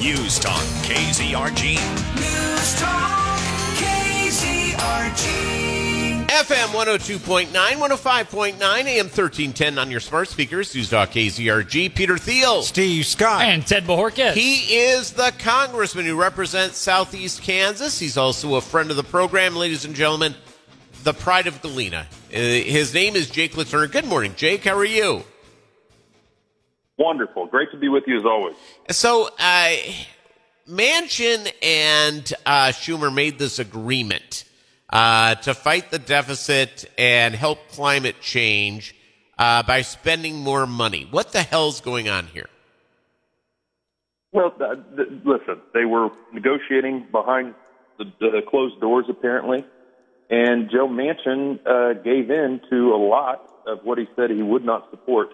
News Talk KZRG. News Talk KZRG. FM 102.9, 105.9, AM 1310 on your smart speakers. News Talk KZRG. Peter Thiel. Steve Scott. And Ted Bohorquez. He is the congressman who represents Southeast Kansas. He's also a friend of the program, ladies and gentlemen, the pride of Galena. Uh, his name is Jake LaTurner. Good morning, Jake. How are you? Wonderful. Great to be with you as always. So, uh, Manchin and uh, Schumer made this agreement uh, to fight the deficit and help climate change uh, by spending more money. What the hell's going on here? Well, th- th- listen, they were negotiating behind the, the closed doors, apparently, and Joe Manchin uh, gave in to a lot of what he said he would not support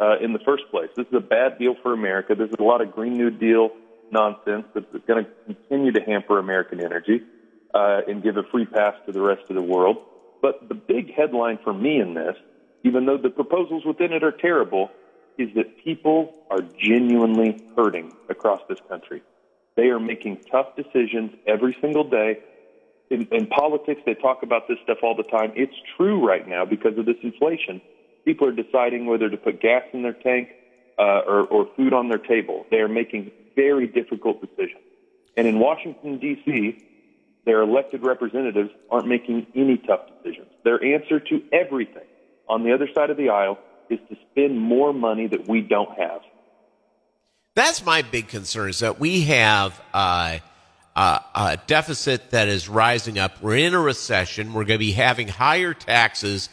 uh, in the first place. This is a bad deal for America. This is a lot of Green New Deal nonsense that's going to continue to hamper American energy uh, and give a free pass to the rest of the world. But the big headline for me in this, even though the proposals within it are terrible, is that people are genuinely hurting across this country. They are making tough decisions every single day. In, in politics, they talk about this stuff all the time. It's true right now because of this inflation people are deciding whether to put gas in their tank uh, or, or food on their table. They are making very difficult decisions. And in Washington, D.C., their elected representatives aren't making any tough decisions. Their answer to everything on the other side of the aisle is to spend more money that we don't have. That's my big concern is that we have uh, a deficit that is rising up. We're in a recession. We're going to be having higher taxes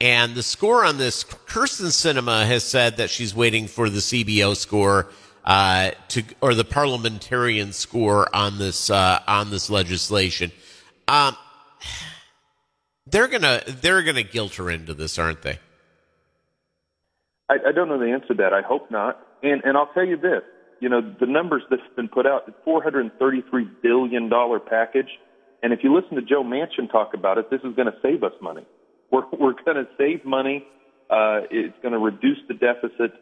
and the score on this, Kyrsten Sinema has said that she's waiting for the CBO score uh, to, or the parliamentarian score on this uh, on this legislation. Um, they're gonna they're gonna guilt her into this, aren't they? I, I don't know the answer to that. I hope not. And and I'll tell you this. You know, the numbers that's been put out, the $433 billion package. And if you listen to Joe Manchin talk about it, this is going to save us money. We're, we're going to save money. Uh, it's going to reduce the deficit.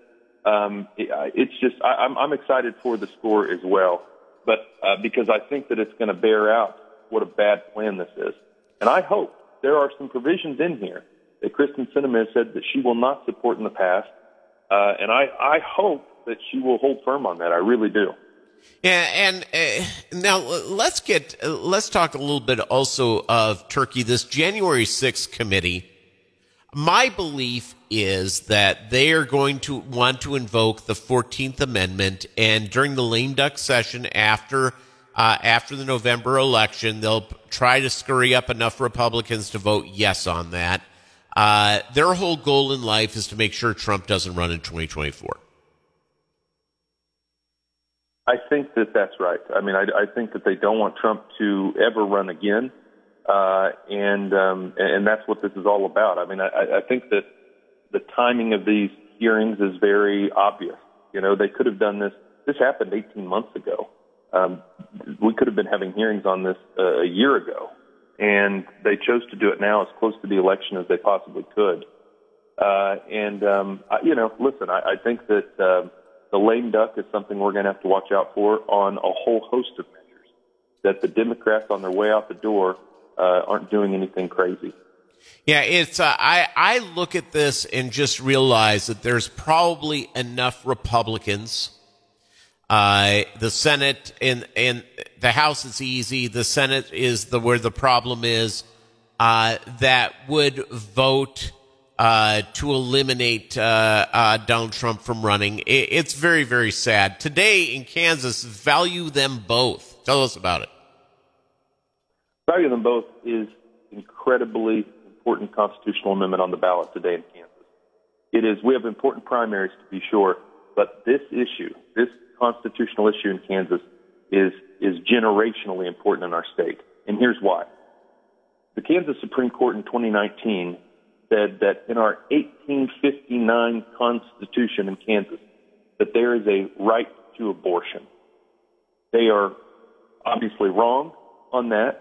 Um, it, it's just, I, I'm, I'm excited for the score as well, but uh, because I think that it's going to bear out what a bad plan this is. And I hope there are some provisions in here that Kyrsten Sinema has said that she will not support in the past. Uh, and I, I hope that she will hold firm on that. I really do. Yeah, and uh, now let's get let's talk a little bit also of Turkey. This January 6th committee. My belief is that they are going to want to invoke the 14th Amendment, and during the lame duck session after uh, after the November election, they'll try to scurry up enough Republicans to vote yes on that. Uh, their whole goal in life is to make sure Trump doesn't run in 2024. I think that that's right. I mean, I, I think that they don't want Trump to ever run again, uh, and um, and that's what this is all about. I mean, I, I think that the timing of these hearings is very obvious. You know, they could have done this. This happened 18 months ago. Um, we could have been having hearings on this uh, a year ago, and they chose to do it now as close to the election as they possibly could. Uh, and um, I, you know, listen, I, I think that. Uh, the lame duck is something we're going to have to watch out for on a whole host of measures. That the Democrats on their way out the door uh, aren't doing anything crazy. Yeah, it's. Uh, I I look at this and just realize that there's probably enough Republicans. Uh, the Senate and and the House is easy. The Senate is the where the problem is. Uh, that would vote uh, to eliminate uh, uh, Donald Trump from running. It, it's very, very sad. Today in Kansas, value them both. Tell us about it. Value them both is incredibly important constitutional amendment on the ballot today in Kansas. It is. We have important primaries to be sure, but this issue, this constitutional issue in Kansas, is is generationally important in our state, and here's why. The Kansas Supreme Court in 2019 said that in our 1859 Constitution in Kansas, that there is a right to abortion. They are obviously wrong on that,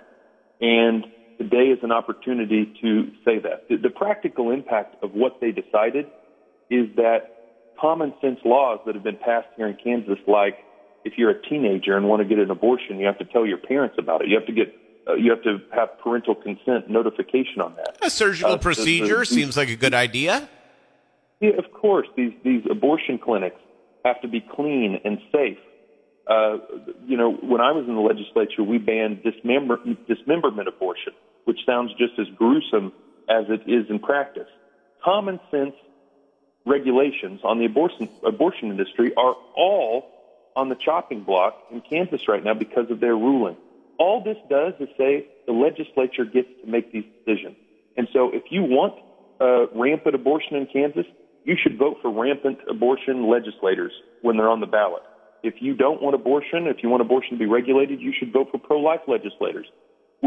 and today is an opportunity to say that. The, the practical impact of what they decided is that common sense laws that have been passed here in Kansas, like if you're a teenager and want to get an abortion, you have to tell your parents about it. You have to get uh, you have to have parental consent notification on that. A surgical Uh, the- procedure the- seems like a good idea. Yeah, of course. These these abortion clinics have to be clean and safe. Uh, you know, when I was in the legislature, we banned dismember, dismemberment abortion, which sounds just as gruesome as it is in practice. Common sense regulations on the abortion abortion industry are all on the chopping block in Kansas right now because of their ruling. All this does is say the legislature gets to make these decisions. And so if you want uh, rampant abortion in Kansas, you should vote for rampant abortion legislators when they're on the ballot. If you don't want abortion, if you want abortion to be regulated, you should vote for pro-life legislators.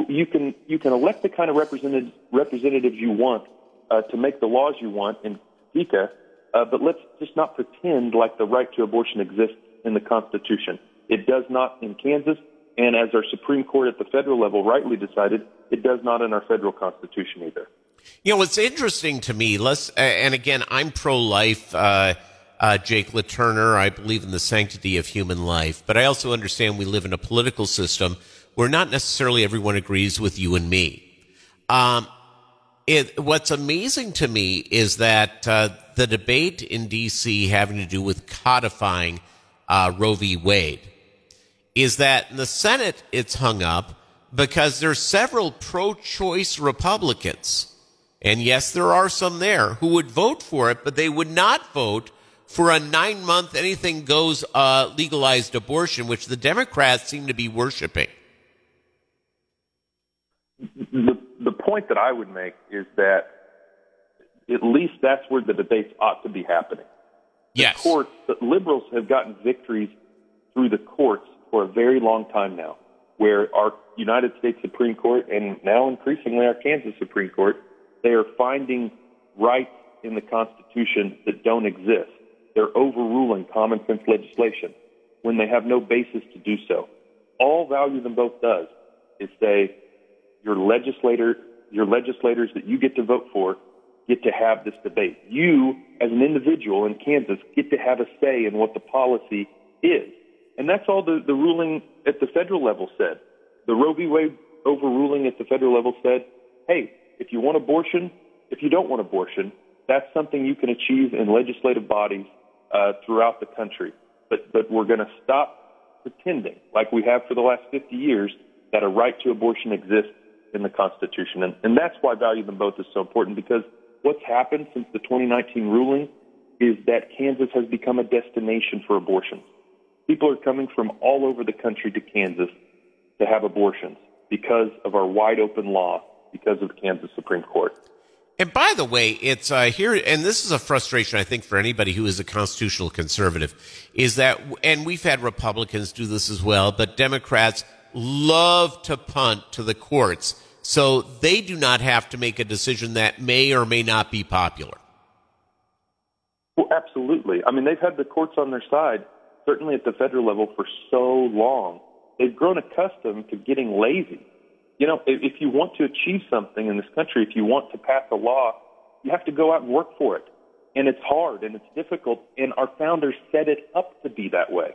You can you can elect the kind of representatives representatives you want uh, to make the laws you want in Topeka, uh, but let's just not pretend like the right to abortion exists in the Constitution. It does not in Kansas, and as our Supreme Court at the federal level rightly decided, it does not in our federal Constitution either. You know, what's interesting to me, let's, and again, I'm pro life, uh, uh, Jake LaTurner. I believe in the sanctity of human life, but I also understand we live in a political system where not necessarily everyone agrees with you and me. Um, it, what's amazing to me is that uh, the debate in D.C. having to do with codifying uh, Roe v. Wade is that in the Senate it's hung up because there's several pro-choice Republicans, and yes, there are some there who would vote for it, but they would not vote for a nine-month anything goes uh, legalized abortion, which the Democrats seem to be worshiping. the the point that I would make is that at least that's where the debates ought to be happening. Yes. Courts, the liberals have gotten victories through the courts for a very long time now, where our United States Supreme Court and now increasingly our Kansas Supreme Court, they are finding rights in the Constitution that don't exist. They're overruling common sense legislation when they have no basis to do so. All Value Them Both does is say your legislator, your legislators that you get to vote for get to have this debate. You, as an individual in Kansas, get to have a say in what the policy is. And that's all the, the ruling at the federal level said. The Roe v. Wade overruling at the federal level said, hey, if you want abortion, if you don't want abortion, that's something you can achieve in legislative bodies uh, throughout the country. But, but we're going to stop pretending, like we have for the last 50 years, that a right to abortion exists in the Constitution. And, and that's why Value Them Both is so important because what's happened since the 2019 ruling is that Kansas has become a destination for abortions. People are coming from all over the country to Kansas to have abortions because of our wide open law, because of the Kansas Supreme Court. And by the way, it's uh, here, and this is a frustration I think for anybody who is a constitutional conservative, is that, and we've had Republicans do this as well, but Democrats love to punt to the courts, so they do not have to make a decision that may or may not be popular. Well, absolutely. I mean, they've had the courts on their side, certainly at the federal level, for so long. They've grown accustomed to getting lazy. You know, if, if you want to achieve something in this country, if you want to pass a law, you have to go out and work for it. And it's hard and it's difficult, and our founders set it up to be that way.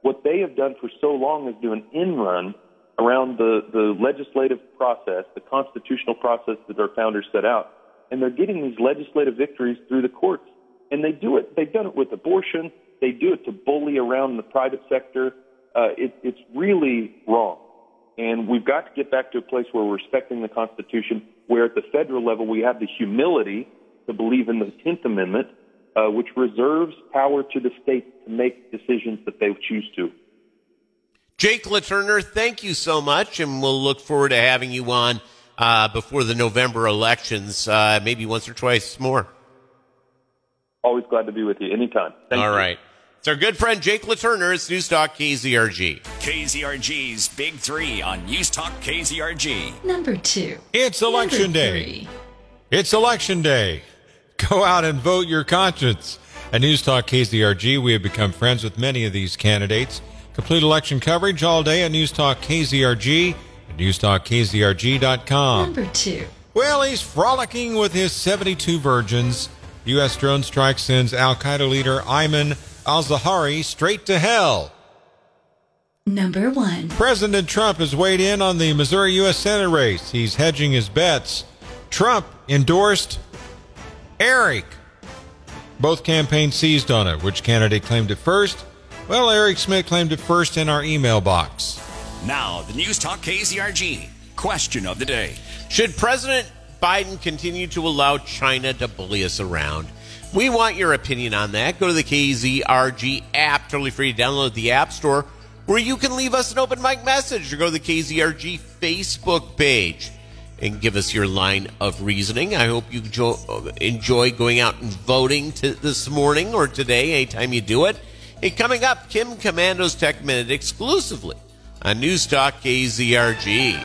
What they have done for so long is do an in run around the, the legislative process, the constitutional process that our founders set out. And they're getting these legislative victories through the courts. And they do it, they've done it with abortion. They do it to bully around the private sector. Uh, it, it's really wrong. And we've got to get back to a place where we're respecting the Constitution, where at the federal level we have the humility to believe in the 10th Amendment, uh, which reserves power to the states to make decisions that they choose to. Jake LaTurner, thank you so much, and we'll look forward to having you on uh, before the November elections, uh, maybe once or twice more. Always glad to be with you anytime. Thank All you. right. It's our good friend Jake LaTurner. It's News Talk KZRG. KZRG's Big Three on News Talk KZRG. Number two. It's election Number day. three. It's election day. Go out and vote your conscience. At News Talk KZRG, we have become friends with many of these candidates. Complete election coverage all day at News Talk KZRG and newstalkkzrg.com. Number two. Well, he's frolicking with his 72 virgins. U.S. drone strike sends Al Qaeda leader Ayman al Zawahiri straight to hell. Number one. President Trump has weighed in on the Missouri U.S. Senate race. He's hedging his bets. Trump endorsed Eric. Both campaigns seized on it. Which candidate claimed it first? Well, Eric Schmitt claimed it first in our email box. Now, the News Talk KZRG question of the day. Should President Biden continue to allow China to bully us around? We want your opinion on that. Go to the KZRG app, totally free to download the App Store, where you can leave us an open mic message or go to the KZRG Facebook page and give us your line of reasoning. I hope you enjoy, going out and voting to this morning or today, anytime you do it. Hey, coming up, Kim Komando's Tech Minute exclusively on News Talk KZRG.